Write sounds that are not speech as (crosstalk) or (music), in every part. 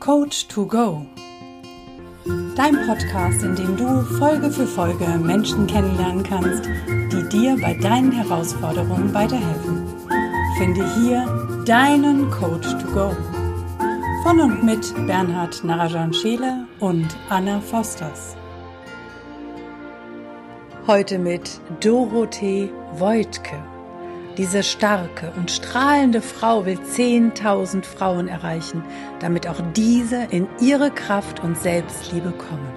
Coach to Go. Dein Podcast, in dem du Folge für Folge Menschen kennenlernen kannst, die dir bei deinen Herausforderungen weiterhelfen. Finde hier deinen Coach to Go. Von und mit Bernhard Narajan Scheele und Anna Fosters. Heute mit Dorothee Voigtke. Diese starke und strahlende Frau will 10.000 Frauen erreichen, damit auch diese in ihre Kraft und Selbstliebe kommen.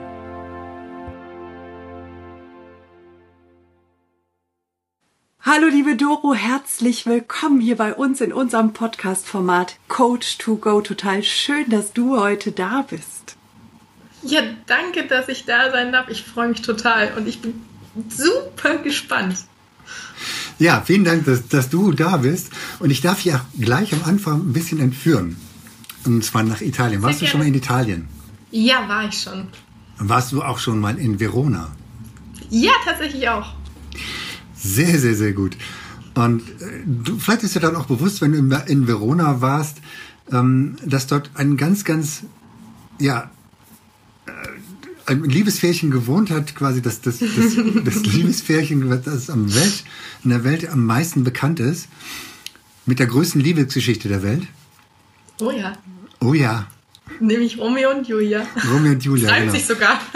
Hallo liebe Doro, herzlich willkommen hier bei uns in unserem Podcast-Format Coach to Go. Total schön, dass du heute da bist. Ja, danke, dass ich da sein darf. Ich freue mich total und ich bin super gespannt. Ja, vielen Dank, dass, dass du da bist. Und ich darf ja gleich am Anfang ein bisschen entführen. Und zwar nach Italien. Warst Sehr du schon mal in Italien? Ja, war ich schon. Warst du auch schon mal in Verona? Ja, tatsächlich auch. Sehr, sehr, sehr gut. Und äh, du, vielleicht ist dir dann auch bewusst, wenn du in, in Verona warst, ähm, dass dort ein ganz, ganz, ja, ein Liebespärchen gewohnt hat, quasi das, das, das, (laughs) das Liebespärchen, das am Welt, in der Welt am meisten bekannt ist, mit der größten Liebesgeschichte der Welt. Oh ja. Oh ja. Nämlich Romeo und Julia. Romeo und Julia. Schreibt genau. sich sogar. (laughs)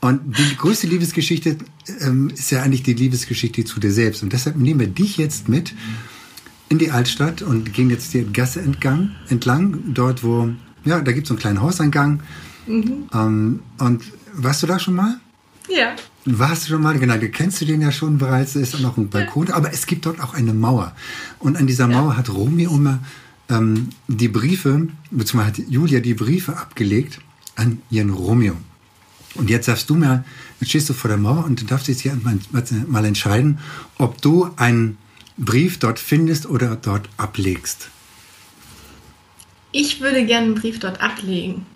Und die größte Liebesgeschichte ähm, ist ja eigentlich die Liebesgeschichte zu dir selbst. Und deshalb nehmen wir dich jetzt mit in die Altstadt und gehen jetzt die Gasse entgang, entlang, dort wo, ja, da gibt es so einen kleinen Hauseingang Mhm. Ähm, und warst du da schon mal? Ja. Warst du schon mal? Genau, du kennst du den ja schon bereits. Es ist noch ein Balkon, aber es gibt dort auch eine Mauer. Und an dieser Mauer hat Romeo immer ähm, die Briefe, beziehungsweise hat Julia die Briefe abgelegt an ihren Romeo. Und jetzt darfst du mal, jetzt stehst du vor der Mauer und du darfst jetzt hier mal, mal entscheiden, ob du einen Brief dort findest oder dort ablegst. Ich würde gerne einen Brief dort ablegen.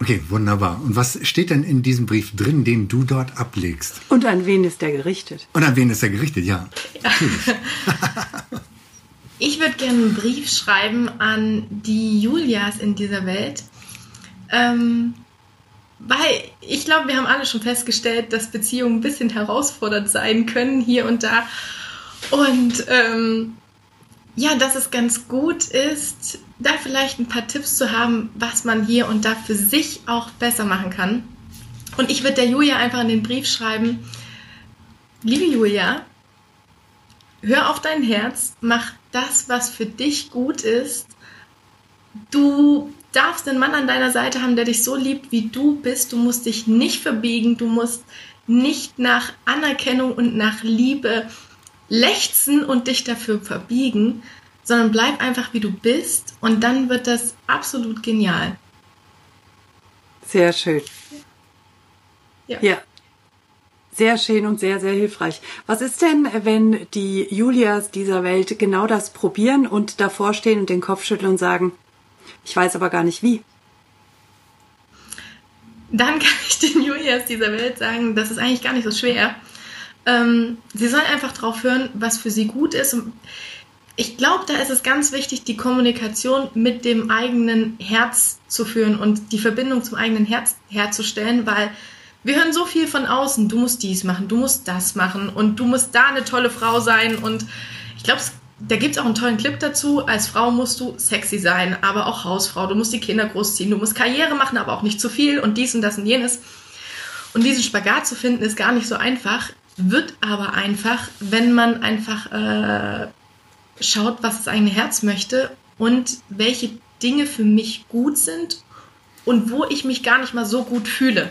Okay, wunderbar. Und was steht denn in diesem Brief drin, den du dort ablegst? Und an wen ist der gerichtet? Und an wen ist er gerichtet, ja. ja. (laughs) ich würde gerne einen Brief schreiben an die Julias in dieser Welt. Ähm, weil ich glaube, wir haben alle schon festgestellt, dass Beziehungen ein bisschen herausfordernd sein können hier und da. Und ähm, ja, dass es ganz gut ist, da vielleicht ein paar Tipps zu haben, was man hier und da für sich auch besser machen kann. Und ich würde der Julia einfach in den Brief schreiben, liebe Julia, hör auf dein Herz, mach das, was für dich gut ist. Du darfst einen Mann an deiner Seite haben, der dich so liebt, wie du bist. Du musst dich nicht verbiegen, du musst nicht nach Anerkennung und nach Liebe lechzen und dich dafür verbiegen, sondern bleib einfach wie du bist und dann wird das absolut genial. Sehr schön. Ja. ja. Sehr schön und sehr, sehr hilfreich. Was ist denn, wenn die Julias dieser Welt genau das probieren und davor stehen und den Kopf schütteln und sagen, ich weiß aber gar nicht wie? Dann (laughs) kann ich den Julias dieser Welt sagen, das ist eigentlich gar nicht so schwer. Ähm, sie sollen einfach drauf hören, was für sie gut ist. Und ich glaube, da ist es ganz wichtig, die Kommunikation mit dem eigenen Herz zu führen und die Verbindung zum eigenen Herz herzustellen, weil wir hören so viel von außen. Du musst dies machen, du musst das machen und du musst da eine tolle Frau sein. Und ich glaube, da gibt es auch einen tollen Clip dazu. Als Frau musst du sexy sein, aber auch Hausfrau. Du musst die Kinder großziehen, du musst Karriere machen, aber auch nicht zu viel und dies und das und jenes. Und diesen Spagat zu finden, ist gar nicht so einfach wird aber einfach, wenn man einfach äh, schaut, was das eigene Herz möchte und welche Dinge für mich gut sind und wo ich mich gar nicht mal so gut fühle.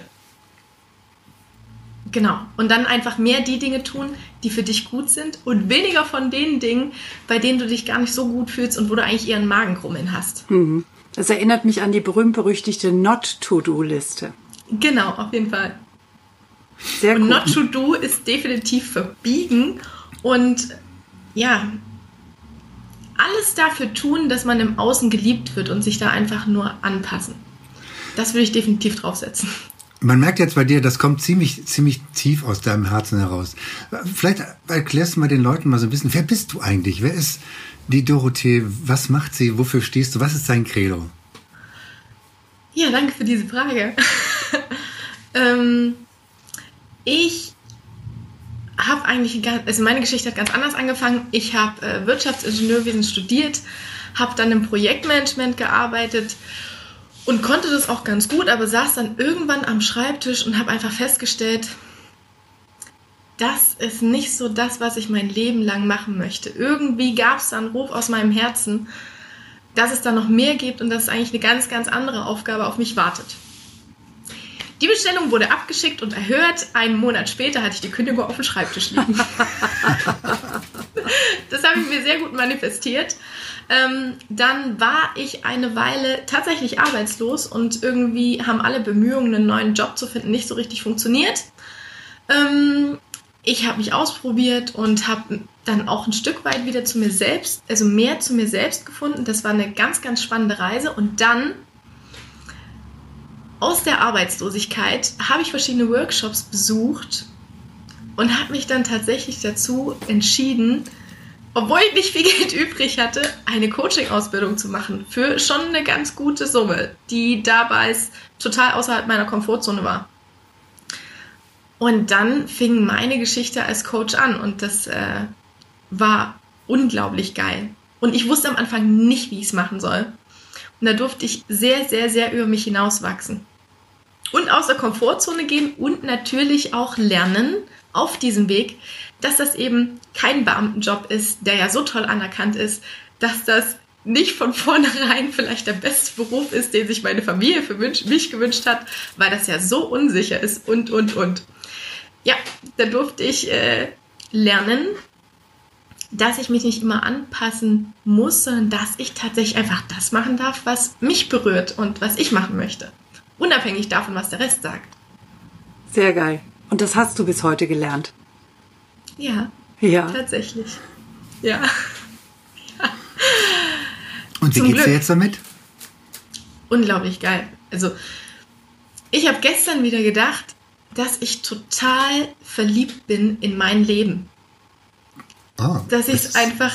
Genau. Und dann einfach mehr die Dinge tun, die für dich gut sind und weniger von den Dingen, bei denen du dich gar nicht so gut fühlst und wo du eigentlich eher einen Magenkrummeln hast. Mhm. Das erinnert mich an die berühmt-berüchtigte Not-To-Do-Liste. Genau, auf jeden Fall. Sehr und Not to Do ist definitiv verbiegen und ja, alles dafür tun, dass man im Außen geliebt wird und sich da einfach nur anpassen. Das würde ich definitiv draufsetzen. Man merkt jetzt bei dir, das kommt ziemlich, ziemlich tief aus deinem Herzen heraus. Vielleicht erklärst du mal den Leuten mal so ein bisschen, wer bist du eigentlich? Wer ist die Dorothee? Was macht sie? Wofür stehst du? Was ist dein Credo? Ja, danke für diese Frage. (laughs) ähm, ich habe eigentlich, also meine Geschichte hat ganz anders angefangen. Ich habe äh, Wirtschaftsingenieurwesen studiert, habe dann im Projektmanagement gearbeitet und konnte das auch ganz gut, aber saß dann irgendwann am Schreibtisch und habe einfach festgestellt, das ist nicht so das, was ich mein Leben lang machen möchte. Irgendwie gab es da einen Ruf aus meinem Herzen, dass es da noch mehr gibt und dass es eigentlich eine ganz, ganz andere Aufgabe auf mich wartet. Die Bestellung wurde abgeschickt und erhört. Einen Monat später hatte ich die Kündigung auf dem Schreibtisch liegen. (laughs) das habe ich mir sehr gut manifestiert. Ähm, dann war ich eine Weile tatsächlich arbeitslos und irgendwie haben alle Bemühungen, einen neuen Job zu finden, nicht so richtig funktioniert. Ähm, ich habe mich ausprobiert und habe dann auch ein Stück weit wieder zu mir selbst, also mehr zu mir selbst gefunden. Das war eine ganz, ganz spannende Reise. Und dann aus der Arbeitslosigkeit habe ich verschiedene Workshops besucht und habe mich dann tatsächlich dazu entschieden, obwohl ich nicht viel (laughs) Geld übrig hatte, eine Coaching-Ausbildung zu machen für schon eine ganz gute Summe, die dabei total außerhalb meiner Komfortzone war. Und dann fing meine Geschichte als Coach an und das äh, war unglaublich geil. Und ich wusste am Anfang nicht, wie ich es machen soll. Und da durfte ich sehr, sehr, sehr über mich hinauswachsen. Und aus der Komfortzone gehen und natürlich auch lernen auf diesem Weg, dass das eben kein Beamtenjob ist, der ja so toll anerkannt ist, dass das nicht von vornherein vielleicht der beste Beruf ist, den sich meine Familie für mich gewünscht hat, weil das ja so unsicher ist und, und, und. Ja, da durfte ich äh, lernen, dass ich mich nicht immer anpassen muss, sondern dass ich tatsächlich einfach das machen darf, was mich berührt und was ich machen möchte. Unabhängig davon, was der Rest sagt. Sehr geil. Und das hast du bis heute gelernt? Ja. Ja. Tatsächlich. Ja. ja. (laughs) Und wie Zum geht's dir jetzt damit? Unglaublich geil. Also, ich habe gestern wieder gedacht, dass ich total verliebt bin in mein Leben. Oh, dass ich es einfach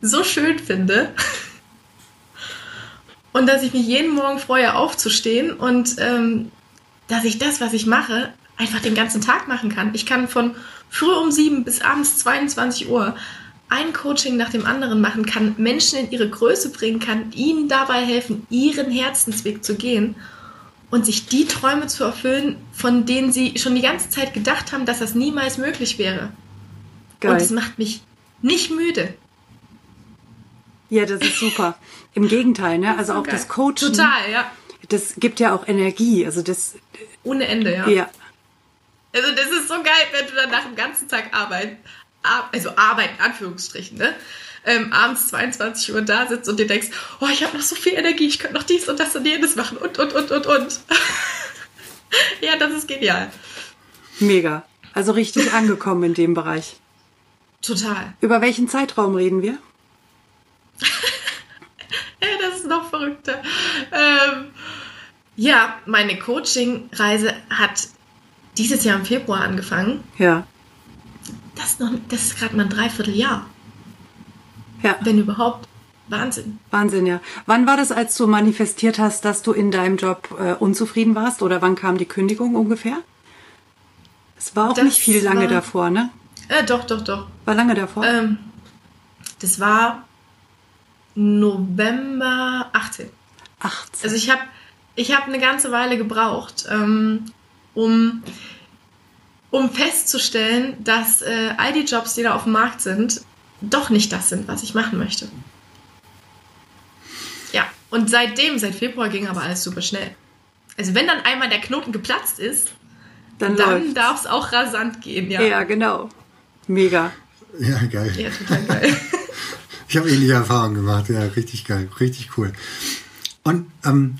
so schön finde. Und dass ich mich jeden Morgen freue, aufzustehen und ähm, dass ich das, was ich mache, einfach den ganzen Tag machen kann. Ich kann von früh um sieben bis abends 22 Uhr ein Coaching nach dem anderen machen, kann Menschen in ihre Größe bringen, kann ihnen dabei helfen, ihren Herzensweg zu gehen und sich die Träume zu erfüllen, von denen sie schon die ganze Zeit gedacht haben, dass das niemals möglich wäre. Geil. Und es macht mich nicht müde. Ja, das ist super. Im Gegenteil, ne? Also auch geil. das Coaching. Total, ja. Das gibt ja auch Energie. Also das. Ohne Ende, ja. Ja. Also das ist so geil, wenn du dann nach dem ganzen Tag Arbeit, also Arbeit in Anführungsstrichen, ne? Ähm, abends 22 Uhr da sitzt und dir denkst, oh, ich habe noch so viel Energie, ich könnte noch dies und das und jenes machen und, und, und, und, und. (laughs) ja, das ist genial. Mega. Also richtig angekommen in dem Bereich. Total. Über welchen Zeitraum reden wir? (laughs) ja, das ist noch verrückter. Ähm, ja, meine Coaching-Reise hat dieses Jahr im Februar angefangen. Ja. Das ist, noch, das ist gerade mal ein Dreivierteljahr. Ja. Wenn überhaupt. Wahnsinn. Wahnsinn, ja. Wann war das, als du manifestiert hast, dass du in deinem Job äh, unzufrieden warst? Oder wann kam die Kündigung ungefähr? Es war auch das nicht viel lange war, davor, ne? Äh, doch, doch, doch. War lange davor? Ähm, das war November 18. 18. Also ich habe ich hab eine ganze Weile gebraucht, ähm, um, um festzustellen, dass äh, all die Jobs, die da auf dem Markt sind, doch nicht das sind, was ich machen möchte. Ja, und seitdem, seit Februar ging aber alles super schnell. Also wenn dann einmal der Knoten geplatzt ist, dann, dann darf es auch rasant gehen, ja. Ja, genau. Mega. Ja, geil. Ja, total geil. (laughs) ich habe ähnliche Erfahrungen gemacht, ja, richtig geil, richtig cool. Und ähm,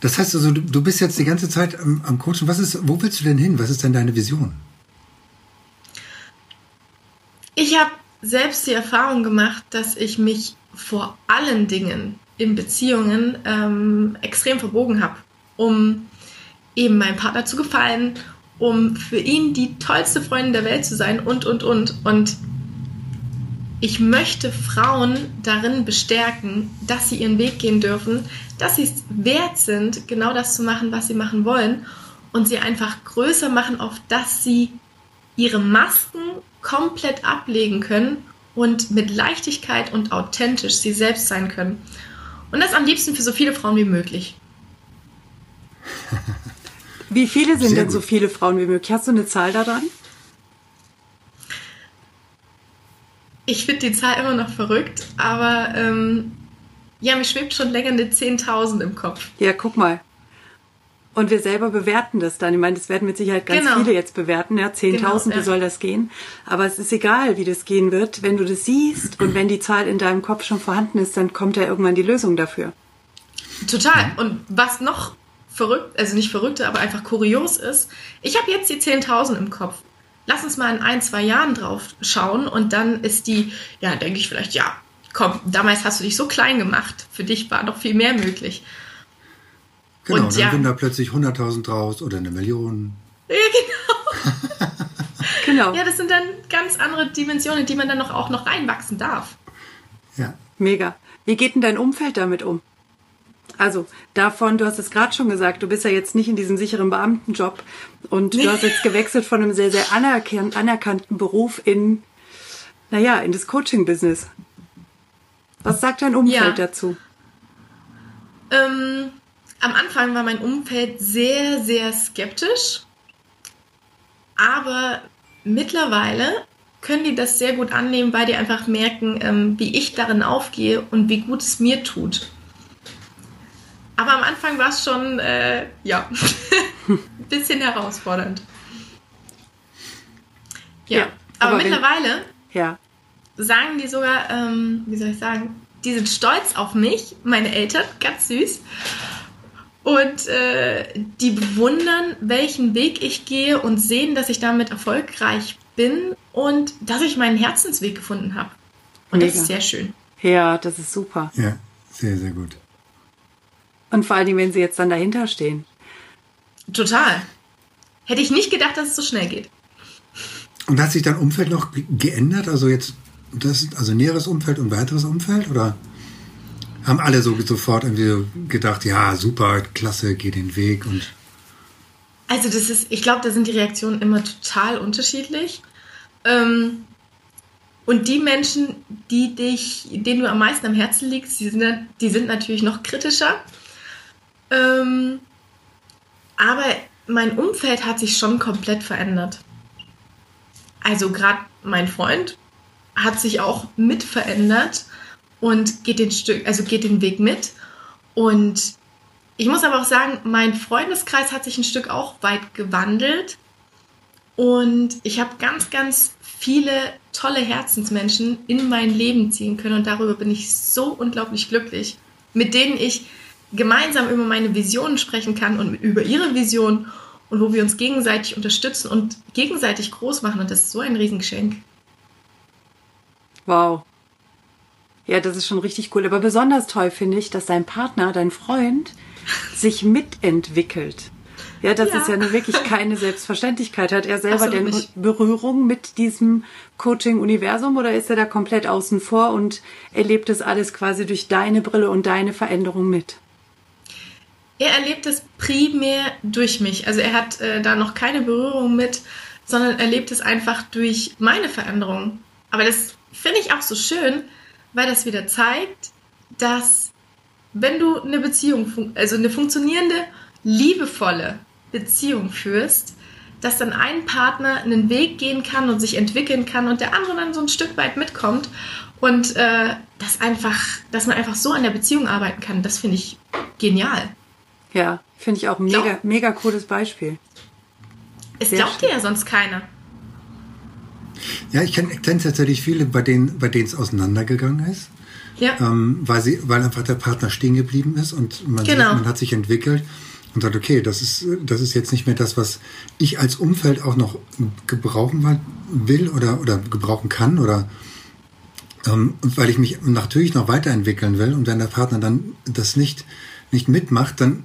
das heißt also, du, du bist jetzt die ganze Zeit am, am Coachen. Was ist, wo willst du denn hin? Was ist denn deine Vision? Ich habe selbst die Erfahrung gemacht, dass ich mich vor allen Dingen in Beziehungen ähm, extrem verbogen habe, um eben meinem Partner zu gefallen, um für ihn die tollste Freundin der Welt zu sein und, und, und. Und ich möchte Frauen darin bestärken, dass sie ihren Weg gehen dürfen, dass sie es wert sind, genau das zu machen, was sie machen wollen und sie einfach größer machen, auf dass sie ihre Masken komplett ablegen können und mit Leichtigkeit und authentisch sie selbst sein können. Und das am liebsten für so viele Frauen wie möglich. Wie viele sind Sehr denn gut. so viele Frauen wie möglich? Hast du eine Zahl daran? Ich finde die Zahl immer noch verrückt, aber ähm, ja, mir schwebt schon länger eine 10.000 im Kopf. Ja, guck mal. Und wir selber bewerten das dann. Ich meine, das werden mit Sicherheit ganz genau. viele jetzt bewerten. Ja, 10.000, genau, ja. wie soll das gehen? Aber es ist egal, wie das gehen wird. Wenn du das siehst und wenn die Zahl in deinem Kopf schon vorhanden ist, dann kommt ja irgendwann die Lösung dafür. Total. Und was noch verrückt, also nicht verrückte, aber einfach kurios ist, ich habe jetzt die 10.000 im Kopf lass uns mal in ein, zwei Jahren drauf schauen und dann ist die, ja, denke ich vielleicht, ja, komm, damals hast du dich so klein gemacht, für dich war noch viel mehr möglich. Genau, und dann ja, sind da plötzlich 100.000 draus oder eine Million. Ja, genau. (laughs) genau. Ja, das sind dann ganz andere Dimensionen, die man dann noch auch noch reinwachsen darf. Ja. Mega. Wie geht denn dein Umfeld damit um? Also davon, du hast es gerade schon gesagt, du bist ja jetzt nicht in diesem sicheren Beamtenjob und du hast jetzt gewechselt von einem sehr, sehr anerkan anerkannten Beruf in, naja, in das Coaching-Business. Was sagt dein Umfeld ja. dazu? Ähm, am Anfang war mein Umfeld sehr, sehr skeptisch, aber mittlerweile können die das sehr gut annehmen, weil die einfach merken, ähm, wie ich darin aufgehe und wie gut es mir tut. Aber am Anfang war es schon, äh, ja, ein (laughs) bisschen herausfordernd. Ja, ja aber, aber, mittlerweile ja. sagen die sogar, ähm, wie soll ich sagen, die sind stolz auf mich, meine Eltern, ganz süß. Und äh, die bewundern, welchen Weg ich gehe und sehen, dass ich damit erfolgreich bin und dass ich meinen Herzensweg gefunden habe. Und Mega. das ist sehr schön. Ja, das ist super. Ja, sehr, sehr gut. Und vor allem, wenn sie jetzt dann dahinter stehen. Total. Hätte ich nicht gedacht, dass es so schnell geht. Und hat sich dein Umfeld noch geändert? Also jetzt das, also näheres Umfeld und weiteres Umfeld? Oder haben alle so sofort irgendwie gedacht, ja, super, klasse, geh den Weg und. Also das ist, ich glaube, da sind die Reaktionen immer total unterschiedlich. Ähm, und die Menschen, die dich, denen du am meisten am Herzen liegst, die sind, die sind natürlich noch kritischer. Ähm, aber mein Umfeld hat sich schon komplett verändert. Also gerade mein Freund hat sich auch mit verändert und geht den Stück, also geht den Weg mit. Und ich muss aber auch sagen, mein Freundeskreis hat sich ein Stück auch weit gewandelt. Und ich habe ganz, ganz viele tolle Herzensmenschen in mein Leben ziehen können. Und darüber bin ich so unglaublich glücklich, mit denen ich gemeinsam über meine Visionen sprechen kann und über ihre Vision und wo wir uns gegenseitig unterstützen und gegenseitig groß machen. Und das ist so ein Riesengeschenk. Wow. Ja, das ist schon richtig cool. Aber besonders toll finde ich, dass dein Partner, dein Freund, sich mitentwickelt. Ja, das ja. ist ja wirklich keine (laughs) Selbstverständlichkeit. Hat er selber denn Berührung mit diesem Coaching-Universum oder ist er da komplett außen vor und erlebt das alles quasi durch deine Brille und deine Veränderung mit? Er erlebt es primär durch mich. Also er hat äh, da noch keine Berührung mit, sondern erlebt es einfach durch meine Veränderung. Aber das finde ich auch so schön, weil das wieder zeigt, dass wenn du eine Beziehung, also eine funktionierende, liebevolle Beziehung führst, dass dann ein Partner einen Weg gehen kann und sich entwickeln kann und der andere dann so ein Stück weit mitkommt und äh, das einfach, dass man einfach so an der Beziehung arbeiten kann, das finde ich genial. Ja, finde ich auch mega, Glaub, mega cooles Beispiel. Es Sehr glaubt dir ja sonst keiner. Ja, ich kenne kenn tatsächlich viele, bei denen bei denen es auseinandergegangen ist. Ja. Ähm, weil, sie, weil einfach der Partner stehen geblieben ist und man, genau. sieht, man hat sich entwickelt und sagt, okay, das ist, das ist jetzt nicht mehr das, was ich als Umfeld auch noch gebrauchen will oder, oder gebrauchen kann oder ähm, weil ich mich natürlich noch weiterentwickeln will und wenn der Partner dann das nicht, nicht mitmacht, dann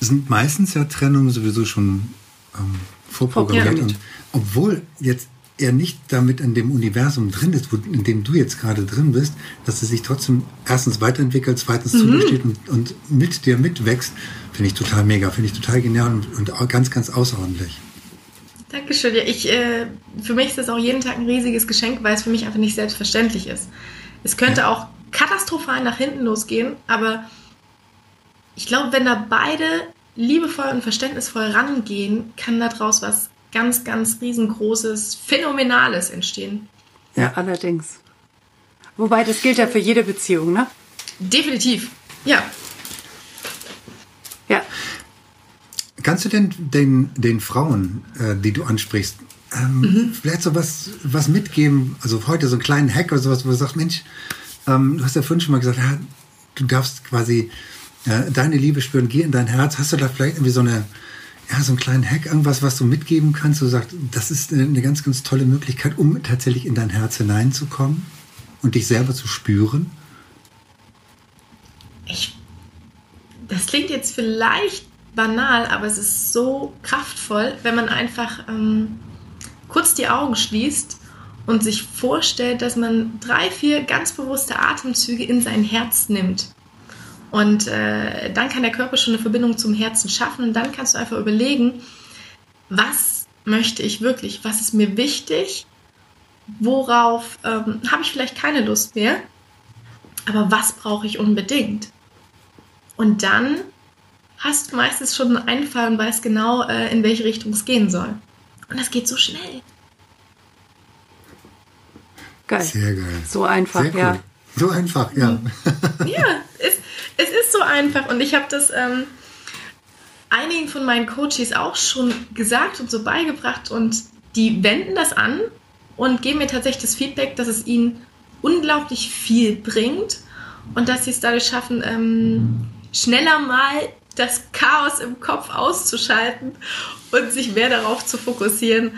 sind meistens ja Trennungen sowieso schon ähm, vorprogrammiert. Und obwohl jetzt er nicht damit in dem Universum drin ist, wo, in dem du jetzt gerade drin bist, dass er sich trotzdem erstens weiterentwickelt, zweitens mhm. zu dir steht und, und mit dir mitwächst, finde ich total mega, finde ich total genial und, und ganz, ganz außerordentlich. Dankeschön. Ja, ich, äh, für mich ist das auch jeden Tag ein riesiges Geschenk, weil es für mich einfach nicht selbstverständlich ist. Es könnte ja. auch katastrophal nach hinten losgehen, aber ich glaube, wenn da beide liebevoll und verständnisvoll rangehen, kann daraus was ganz, ganz riesengroßes, phänomenales entstehen. Ja, allerdings. Wobei, das gilt ja für jede Beziehung, ne? Definitiv, ja. Ja. Kannst du denn den, den Frauen, äh, die du ansprichst, ähm, mhm. vielleicht so was, was mitgeben? Also heute so einen kleinen Hack oder sowas, wo du sagst, Mensch, ähm, du hast ja vorhin schon mal gesagt, ja, du darfst quasi äh, deine Liebe spüren, geh in dein Herz. Hast du da vielleicht irgendwie so eine, ja, so einen kleinen Hack, irgendwas, was du mitgeben kannst, du sagst, das ist eine ganz, ganz tolle Möglichkeit, um tatsächlich in dein Herz hineinzukommen und dich selber zu spüren? Ich, das klingt jetzt vielleicht banal, aber es ist so kraftvoll, wenn man einfach ähm, kurz die Augen schließt und sich vorstellt, dass man drei, vier ganz bewusste Atemzüge in sein Herz nimmt. Und äh, dann kann der Körper schon eine Verbindung zum Herzen schaffen und dann kannst du einfach überlegen, was möchte ich wirklich, was ist mir wichtig, worauf ähm, habe ich vielleicht keine Lust mehr, aber was brauche ich unbedingt. Und dann hast du meistens schon einen Einfall und weißt genau, äh, in welche Richtung es gehen soll. Und das geht so schnell. Geil. Sehr geil. So einfach, cool. ja. So einfach, ja. Ja, es ist so einfach. Und ich habe das ähm, einigen von meinen Coaches auch schon gesagt und so beigebracht. Und die wenden das an und geben mir tatsächlich das Feedback, dass es ihnen unglaublich viel bringt und dass sie es dadurch schaffen, ähm, schneller mal das Chaos im Kopf auszuschalten und sich mehr darauf zu fokussieren,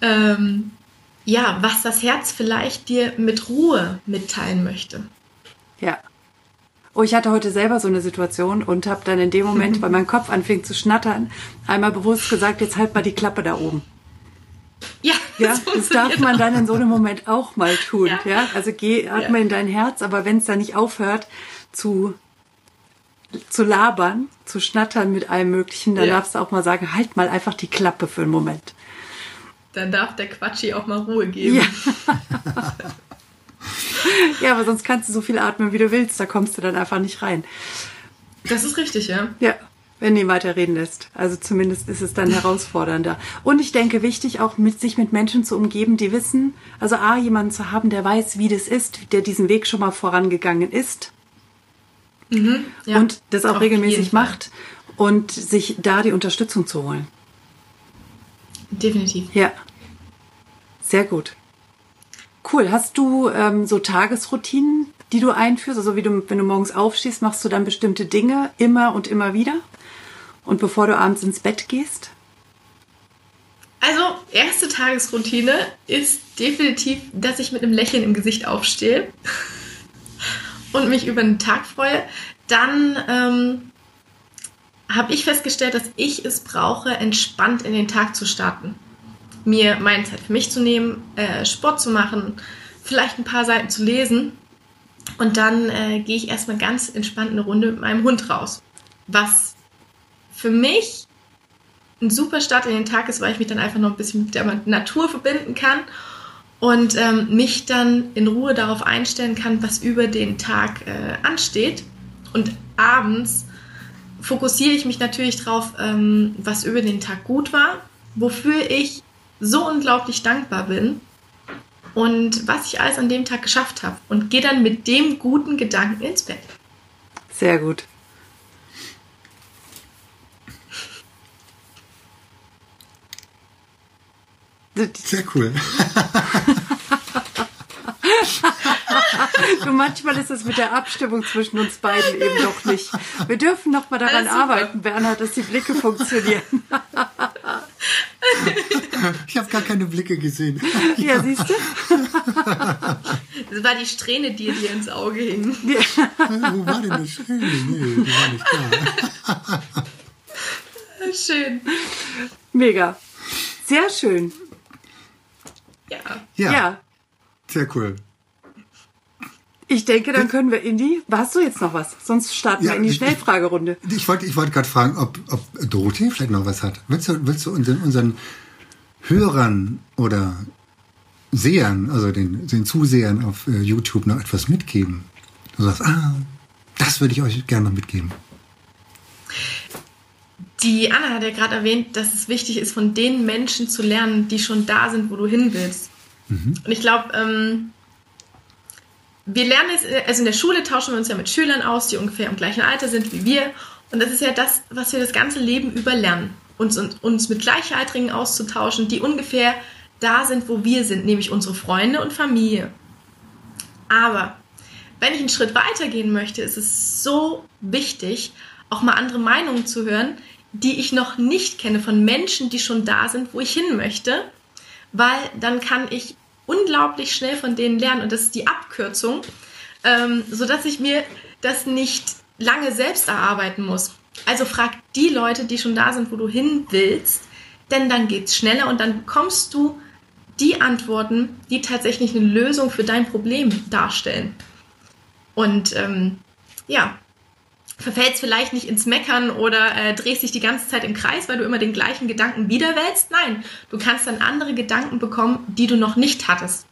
ähm, ja, was das Herz vielleicht dir mit Ruhe mitteilen möchte. Ja. Oh, ich hatte heute selber so eine Situation und habe dann in dem Moment, (laughs) weil mein Kopf anfing zu schnattern, einmal bewusst gesagt, jetzt halt mal die Klappe da oben. Ja, ja das darf man dann in so einem Moment auch mal tun. Ja, ja? also geh, atme ja. in dein Herz, aber wenn es dann nicht aufhört zu zu labern, zu schnattern mit allem Möglichen, dann ja. darfst du auch mal sagen, halt mal einfach die Klappe für einen Moment. Dann darf der Quatschi auch mal Ruhe geben. Ja. (laughs) ja, aber sonst kannst du so viel atmen, wie du willst. Da kommst du dann einfach nicht rein. Das ist richtig, ja. Ja, wenn du ihn weiterreden lässt. Also zumindest ist es dann herausfordernder. Und ich denke, wichtig auch mit sich mit Menschen zu umgeben, die wissen, also A, jemanden zu haben, der weiß, wie das ist, der diesen Weg schon mal vorangegangen ist. Mhm, ja, und das auch regelmäßig macht und sich da die Unterstützung zu holen. Definitiv. Ja. Sehr gut. Cool. Hast du ähm, so Tagesroutinen, die du einführst? Also wie du, wenn du morgens aufstehst, machst du dann bestimmte Dinge immer und immer wieder? Und bevor du abends ins Bett gehst? Also, erste Tagesroutine ist definitiv, dass ich mit einem Lächeln im Gesicht aufstehe (laughs) und mich über den Tag freue. Dann ähm, habe ich festgestellt, dass ich es brauche, entspannt in den Tag zu starten. Mir meine Zeit für mich zu nehmen, äh, Sport zu machen, vielleicht ein paar Seiten zu lesen und dann äh, gehe ich erstmal ganz entspannt eine Runde mit meinem Hund raus. Was für mich ein super Start in den Tag ist, weil ich mich dann einfach noch ein bisschen mit der Natur verbinden kann und ähm, mich dann in Ruhe darauf einstellen kann, was über den Tag äh, ansteht. Und abends fokussiere ich mich natürlich darauf, ähm, was über den Tag gut war, wofür ich so unglaublich dankbar bin und was ich alles an dem Tag geschafft habe und gehe dann mit dem guten Gedanken ins Bett. Sehr gut. Sehr cool. (laughs) du, manchmal ist es mit der Abstimmung zwischen uns beiden eben doch nicht. Wir dürfen noch mal daran arbeiten, Bernhard, dass die Blicke funktionieren. (laughs) ich habe gar keine Blicke gesehen. Ja, ja siehst du? (laughs) Das war die Strähne, die dir ins Auge hing. Wo war denn die Strähne? Nee, die war nicht da. (laughs) Schön. Mega. Sehr schön. Ja. Ja, ja. sehr cool. Ich denke, dann können wir in die. Hast du jetzt noch was? Sonst starten Ja, wir in die ich- Schnellfragerunde. Ich wollte, ich wollte gerade fragen, ob, ob Dorothee vielleicht noch was hat. Willst du, willst du unseren, unseren Hörern oder Sehern, also den, den Zusehern auf äh, YouTube noch etwas mitgeben? Du sagst, ah, das würde ich euch gerne noch mitgeben. Die Anna hat ja gerade erwähnt, dass es wichtig ist, von den Menschen zu lernen, die schon da sind, wo du hin willst. Und ich glaube, ähm, wir lernen es, also in der Schule tauschen wir uns ja mit Schülern aus, die ungefähr im gleichen Alter sind wie wir. Und das ist ja das, was wir das ganze Leben über lernen. Uns, uns mit Gleichaltrigen auszutauschen, die ungefähr da sind, wo wir sind, nämlich unsere Freunde und Familie. Aber wenn ich einen Schritt weiter gehen möchte, ist es so wichtig, auch mal andere Meinungen zu hören, die ich noch nicht kenne, von Menschen, die schon da sind, wo ich hin möchte, weil dann kann ich unglaublich schnell von denen lernen und das ist die Abkürzung, ähm, sodass ich mir das nicht lange selbst erarbeiten muss. Also frag die Leute, die schon da sind, wo du hin willst, denn dann geht's schneller und dann bekommst du die Antworten, die tatsächlich eine Lösung für dein Problem darstellen. Und ähm, ja, verfällst vielleicht nicht ins Meckern oder äh, drehst dich die ganze Zeit im Kreis, weil du immer den gleichen Gedanken wiederwälzt. Nein, du kannst dann andere Gedanken bekommen, die du noch nicht hattest.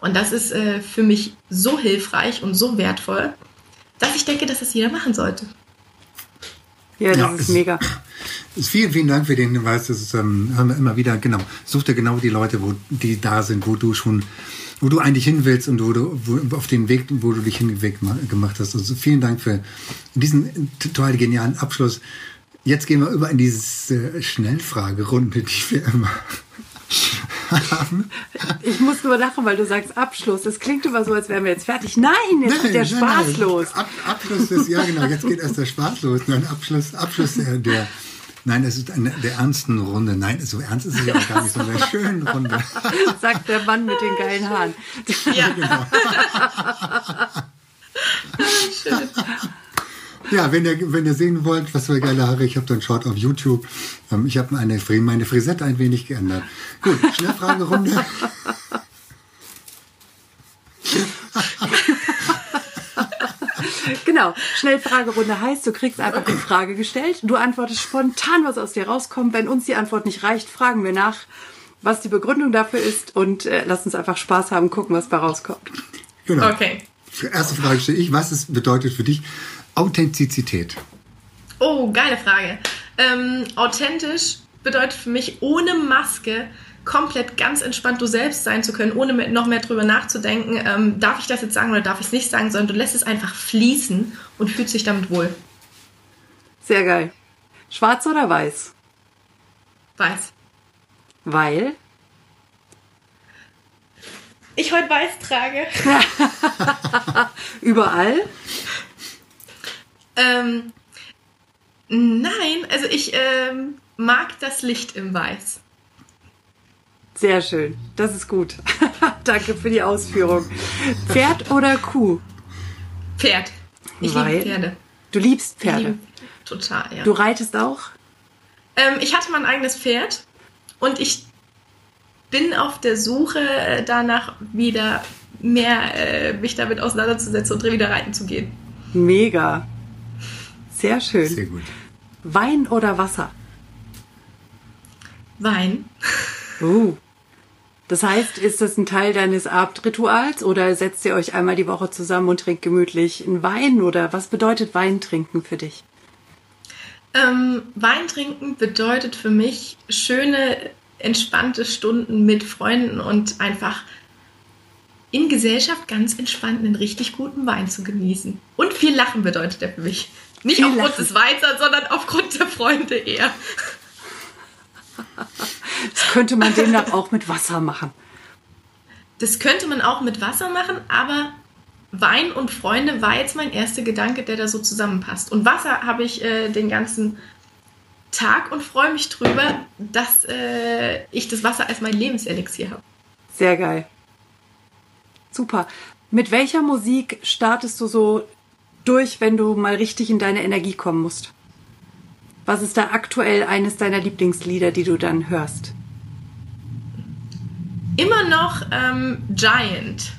Und das ist äh, für mich so hilfreich und so wertvoll, dass ich denke, dass das jeder machen sollte. Ja, das Ja, ist es- mega. Vielen, vielen Dank für den Hinweis. Das ist, ähm, haben wir immer wieder, genau. Such dir genau die Leute, wo die da sind, wo du schon, wo du eigentlich hin willst und wo du wo, auf den Weg, wo du dich hinweg ma- gemacht hast. Also vielen Dank für diesen total genialen Abschluss. Jetzt gehen wir über in diese äh, Schnellfragerunde, die wir immer (laughs) haben. Ich muss nur lachen, weil du sagst Abschluss. Das klingt immer so, als wären wir jetzt fertig. Nein, jetzt geht der nein, Spaß nein. los. Ab, Abschluss ist, ja genau, jetzt geht erst der Spaß los. Nein, Abschluss, Abschluss der, der nein, es ist eine der ernsten Runde. Nein, so ernst ist es ja auch gar nicht, so eine (laughs) schönen Runde. (laughs) Sagt der Mann mit den geilen Haaren. Ja, (laughs) Ja, wenn ihr, wenn ihr sehen wollt, was für geile Haare ich habe, dann schaut auf YouTube. Ähm, ich habe meine, meine Frisette ein wenig geändert. Gut, Schnellfragerunde. Genau, Schnellfragerunde heißt, du kriegst einfach die Frage gestellt, du antwortest spontan, was aus dir rauskommt. Wenn uns die Antwort nicht reicht, fragen wir nach, was die Begründung dafür ist und äh, lass uns einfach Spaß haben, gucken, was da rauskommt. Genau. okay. Erste Frage stelle ich. Was ist, bedeutet für dich Authentizität? Oh, geile Frage. Ähm, authentisch bedeutet für mich ohne Maske komplett ganz entspannt du selbst sein zu können, ohne noch mehr drüber nachzudenken, ähm, darf ich das jetzt sagen oder darf ich es nicht sagen, sondern du lässt es einfach fließen und fühlst dich damit wohl. Sehr geil. Schwarz oder weiß? Weiß. Weil? Ich heute weiß trage. (laughs) Überall? ähm, nein, also ich ähm, mag das Licht im Weiß. Sehr schön. Das ist gut. (laughs) Danke für die Ausführung. Pferd oder Kuh? Pferd. Ich Weil? liebe Pferde. Du liebst Ich Pferde. liebe, total, ja. Du reitest auch? Ähm, ich hatte mein eigenes Pferd und ich bin auf der Suche äh, danach, wieder mehr äh, mich damit auseinanderzusetzen und wieder reiten zu gehen. Mega. Sehr schön. Sehr gut. Wein oder Wasser? Wein. Uh. Das heißt, ist das ein Teil deines Abendrituals oder setzt ihr euch einmal die Woche zusammen und trinkt gemütlich einen Wein oder was bedeutet Wein trinken für dich? Ähm, Wein trinken bedeutet für mich schöne, entspannte Stunden mit Freunden und einfach in Gesellschaft ganz entspannt einen richtig guten Wein zu genießen. Und viel Lachen bedeutet er für mich. Nicht Viel aufgrund Lachen. des Weins, sondern aufgrund der Freunde eher. Das könnte man demnach auch mit Wasser machen. Das könnte man auch mit Wasser machen, aber Wein und Freunde war jetzt mein erster Gedanke, der da so zusammenpasst. Und Wasser habe ich äh, den ganzen Tag und freue mich drüber, dass äh, ich das Wasser als mein Lebenselixier habe. Sehr geil. Super. Mit welcher Musik startest du so durch, wenn du mal richtig in deine Energie kommen musst? Was ist da aktuell eines deiner Lieblingslieder, die du dann hörst? immer noch ähm, Giant.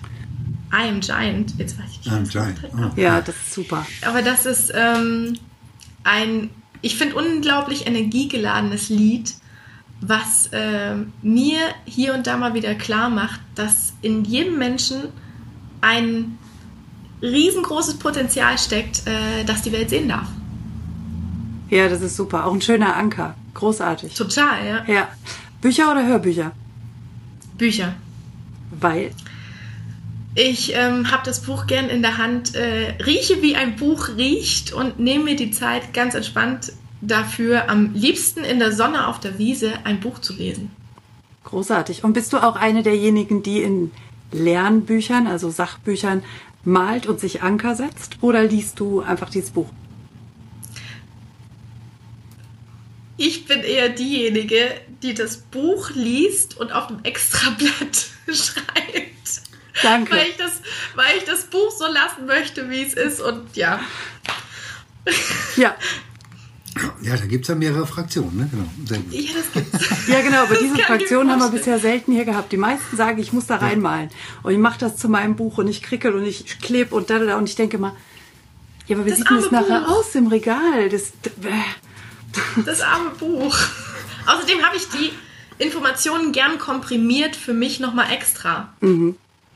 I am Giant. Jetzt weiß ich nicht. I am Giant. Oh. Ja, das ist super. Aber das ist ähm, ein, ich finde, unglaublich energiegeladenes Lied, was ähm, mir hier und da mal wieder klar macht, dass in jedem Menschen ein riesengroßes Potenzial steckt, äh, das die Welt sehen darf. Ja, das ist super. Auch ein schöner Anker. Großartig. Total, ja. Ja. Bücher oder Hörbücher? Bücher. Weil. Ich ähm, habe das Buch gern in der Hand, äh, rieche wie ein Buch riecht und nehme mir die Zeit ganz entspannt dafür, am liebsten in der Sonne auf der Wiese ein Buch zu lesen. Großartig. Und bist du auch eine derjenigen, die in Lernbüchern, also Sachbüchern, malt und sich Anker setzt? Oder liest du einfach dieses Buch? Ich bin eher diejenige, die das Buch liest und auf dem Extrablatt (laughs) schreibt. Danke. Weil ich, das, weil ich das Buch so lassen möchte, wie es ist. Und ja, Ja, Ja, da gibt es ja mehrere Fraktionen, ne? Genau. Sehr gut. ja das gibt's. (laughs) ja genau. Aber diese kann ich mir Fraktion haben wir bisher selten hier gehabt. Die meisten sagen, ich muss da reinmalen. Und ich mache das zu meinem Buch und ich krickel und ich kleb und da, da, da. Und ich denke mal, ja, aber wie Das sieht denn das nachher Buch. aus im Regal? Das, äh, Das arme Buch. Außerdem habe ich die Informationen gern komprimiert für mich nochmal extra.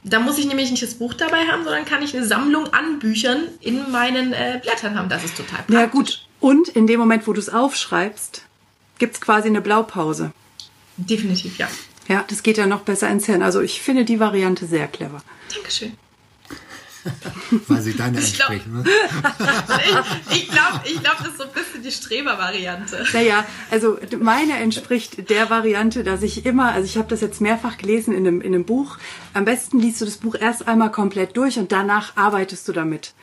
Da muss ich nämlich nicht das Buch dabei haben, sondern kann ich eine Sammlung an Büchern in meinen äh, Blättern haben. Das ist total praktisch. ja gut. Und in dem Moment, wo du es aufschreibst, gibt's quasi eine Blaupause. Definitiv, ja. Ja, das geht ja noch besser ins Hirn. Also ich finde die Variante sehr clever. Dankeschön. (laughs) Weil sie deine Ich glaub- entsprechen. Ne? (laughs) Ich, ich glaube, ich glaub, das ist so ein bisschen die Streber-Variante. Naja, also meine entspricht der Variante, dass ich immer, also ich habe das jetzt mehrfach gelesen in einem, in einem Buch, am besten liest du das Buch erst einmal komplett durch und danach arbeitest du damit.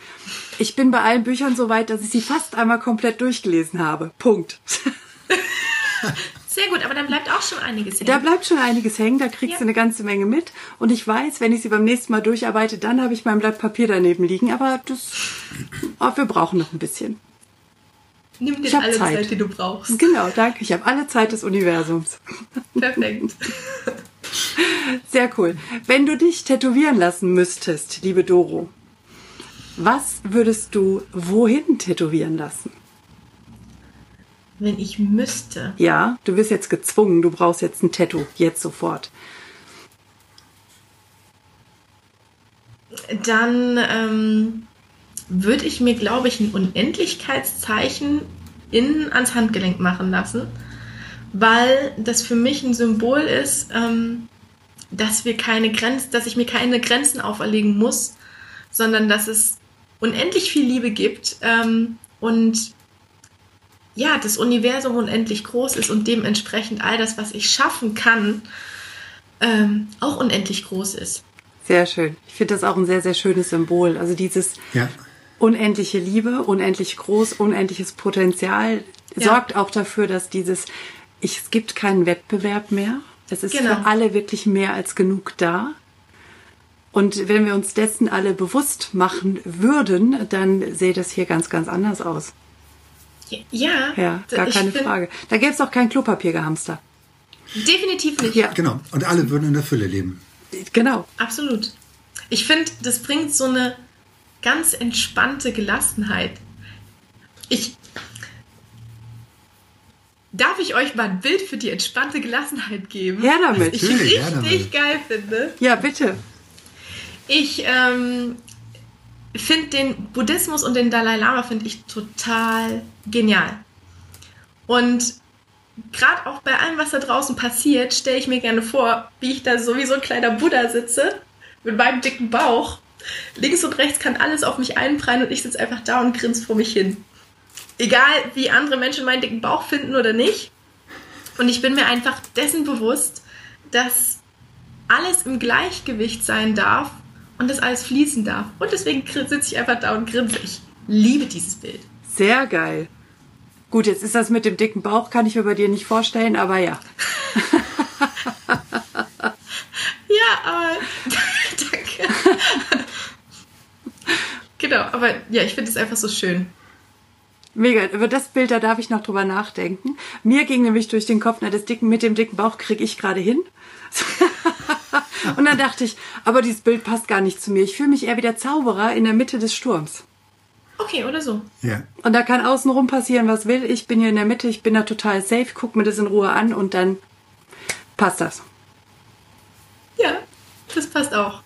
Ich bin bei allen Büchern so weit, dass ich sie fast einmal komplett durchgelesen habe. Punkt. (laughs) Gut, aber dann bleibt auch schon einiges Da hängen. bleibt schon einiges hängen, da kriegst Ja. du eine ganze Menge mit. Und ich weiß, wenn ich sie beim nächsten Mal durcharbeite, dann habe ich mein Blatt Papier daneben liegen. Aber das, oh, wir brauchen noch ein bisschen. Nimm dir alle Zeit. Zeit. die du brauchst. Genau, danke. Ich habe alle Zeit des Universums. Perfekt. (laughs) Sehr cool. Wenn du dich tätowieren lassen müsstest, liebe Doro, was würdest du wohin tätowieren lassen? Wenn ich müsste. Ja, du wirst jetzt gezwungen, du brauchst jetzt ein Tattoo, jetzt sofort. Dann ähm, würde ich mir, glaube ich, ein Unendlichkeitszeichen innen ans Handgelenk machen lassen, weil das für mich ein Symbol ist, ähm, dass wir keine Grenzen, dass ich mir keine Grenzen auferlegen muss, sondern dass es unendlich viel Liebe gibt ähm, und ja, das Universum unendlich groß ist und dementsprechend all das, was ich schaffen kann, ähm, auch unendlich groß ist. Sehr schön. Ich finde das auch ein sehr, sehr schönes Symbol. Also dieses Ja. unendliche Liebe, unendlich groß, unendliches Potenzial Ja. sorgt auch dafür, dass dieses, ich, es gibt keinen Wettbewerb mehr. Es ist Genau. für alle wirklich mehr als genug da. Und wenn wir uns dessen alle bewusst machen würden, dann sähe das hier ganz, ganz anders aus. Ja, Ja, gar ich keine Frage. Da gäbe es auch kein Klopapiergehamster. Definitiv nicht. Ja, Genau. Und alle würden in der Fülle leben. genau. Absolut. Ich finde, das bringt so eine ganz entspannte Gelassenheit. Ich. Darf ich euch mal ein Bild für die entspannte Gelassenheit geben? Her damit. Was ich Natürlich, richtig damit. geil finde. Ja, bitte. Ich ähm, finde den Buddhismus und den Dalai Lama finde ich total genial. Und gerade auch bei allem, was da draußen passiert, stelle ich mir gerne vor, wie ich da so wie so ein kleiner Buddha sitze mit meinem dicken Bauch. Links und rechts kann alles auf mich einprallen und ich sitze einfach da und grinse vor mich hin. Egal, wie andere Menschen meinen dicken Bauch finden oder nicht. Und ich bin mir einfach dessen bewusst, dass alles im Gleichgewicht sein darf und das alles fließen darf. Und deswegen sitze ich einfach da und grinse. Ich liebe dieses Bild. Sehr geil. Gut, jetzt ist das mit dem dicken Bauch, kann ich mir bei dir nicht vorstellen, aber ja. (laughs) Ja, aber (laughs) danke. (laughs) genau, aber ja, ich finde es einfach so schön. Mega, über das Bild, da darf ich noch drüber nachdenken. Mir ging nämlich durch den Kopf, na, das dicken, mit dem dicken Bauch kriege ich gerade hin. (laughs) Und dann dachte ich, aber dieses Bild passt gar nicht zu mir. Ich fühle mich eher wie der Zauberer in der Mitte des Sturms. Okay, oder so. Ja. Und da kann außenrum passieren, was will. Ich bin hier in der Mitte, ich bin da total safe, guck mir das in Ruhe an und dann passt das. Ja, das passt auch.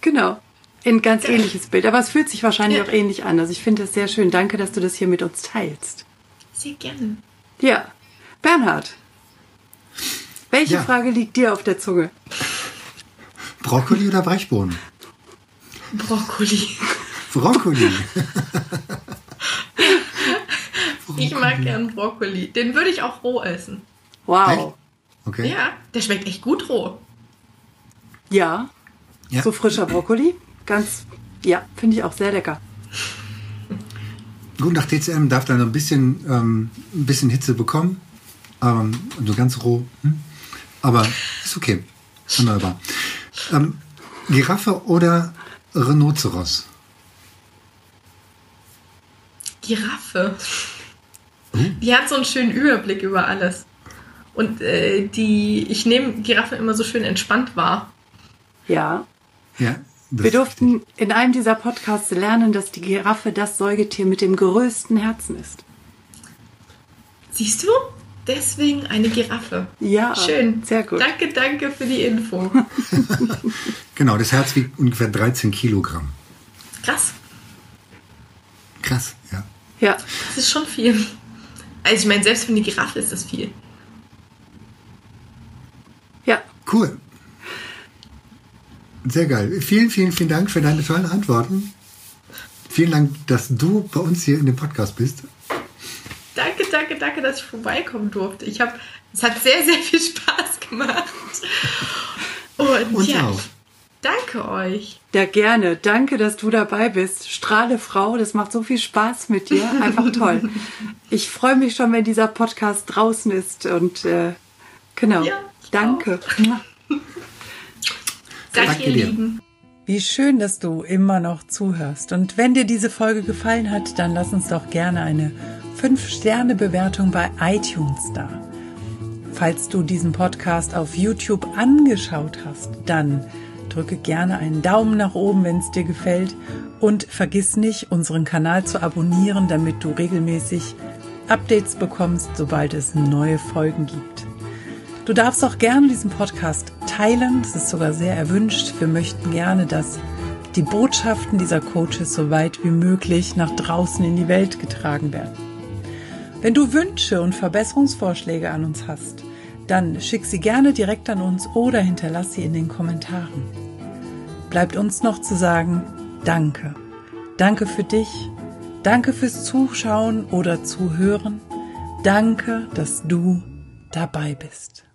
Genau. Ein ganz ähnliches Bild. Aber es fühlt sich wahrscheinlich Ja. auch ähnlich an. Also ich finde das sehr schön. Danke, dass du das hier mit uns teilst. Sehr gerne. Ja. Bernhard. Welche Ja. Frage liegt dir auf der Zunge? Brokkoli oder Brechbohnen? Brokkoli. (laughs) Brokkoli. Ich mag gern Brokkoli. Den würde ich auch roh essen. Wow. Echt? Okay. Ja, der schmeckt echt gut roh. Ja. Ja. So frischer Brokkoli. Ganz, ja, finde ich auch sehr lecker. Gut, nach TCM darf dann ein bisschen, ähm, ein bisschen Hitze bekommen. Ähm, so ganz roh. Hm? Aber ist okay. Wunderbar. Ähm, Giraffe oder Rhinoceros? Giraffe. Die hat so einen schönen Überblick über alles. Und äh, die, ich nehme Giraffe immer so schön entspannt wahr. Ja. Ja. Wir durften in einem dieser Podcasts lernen, dass die Giraffe das Säugetier mit dem größten Herzen ist. Siehst du? Deswegen eine Giraffe. Ja, Schön. sehr gut. Danke, danke für die Info. (laughs) Genau, das Herz wiegt ungefähr 13 Kilogramm. Krass. Krass, ja. Ja, Das ist schon viel. Also ich meine, selbst für eine Giraffe ist das viel. ja. Cool. Sehr geil. Vielen, vielen, vielen Dank für deine tollen Antworten. Vielen Dank, dass du bei uns hier in dem Podcast bist. Danke, dass ich vorbeikommen durfte. Ich habe, es hat sehr, sehr viel Spaß gemacht. Und Uns ja, auch. danke euch. Ja, gerne. Danke, dass du dabei bist. Strahle Frau, das macht so viel Spaß mit dir. Einfach toll. (laughs) Ich freue mich schon, wenn dieser Podcast draußen ist. Und äh, genau. Ja, ich Danke. (laughs) Danke, Danke ihr dir. Lieben. Wie schön, dass du immer noch zuhörst. Und wenn dir diese Folge gefallen hat, dann lass uns doch gerne eine 5-Sterne-Bewertung bei iTunes da. Falls du diesen Podcast auf YouTube angeschaut hast, dann drücke gerne einen Daumen nach oben, wenn es dir gefällt. Und vergiss nicht, unseren Kanal zu abonnieren, damit du regelmäßig Updates bekommst, sobald es neue Folgen gibt. Du darfst auch gerne diesen Podcast teilen. Das ist sogar sehr erwünscht. Wir möchten gerne, dass die Botschaften dieser Coaches so weit wie möglich nach draußen in die Welt getragen werden. Wenn du Wünsche und Verbesserungsvorschläge an uns hast, dann schick sie gerne direkt an uns oder hinterlass sie in den Kommentaren. Bleibt uns noch zu sagen, danke. Danke für dich. Danke fürs Zuschauen oder Zuhören. Danke, dass du dabei bist.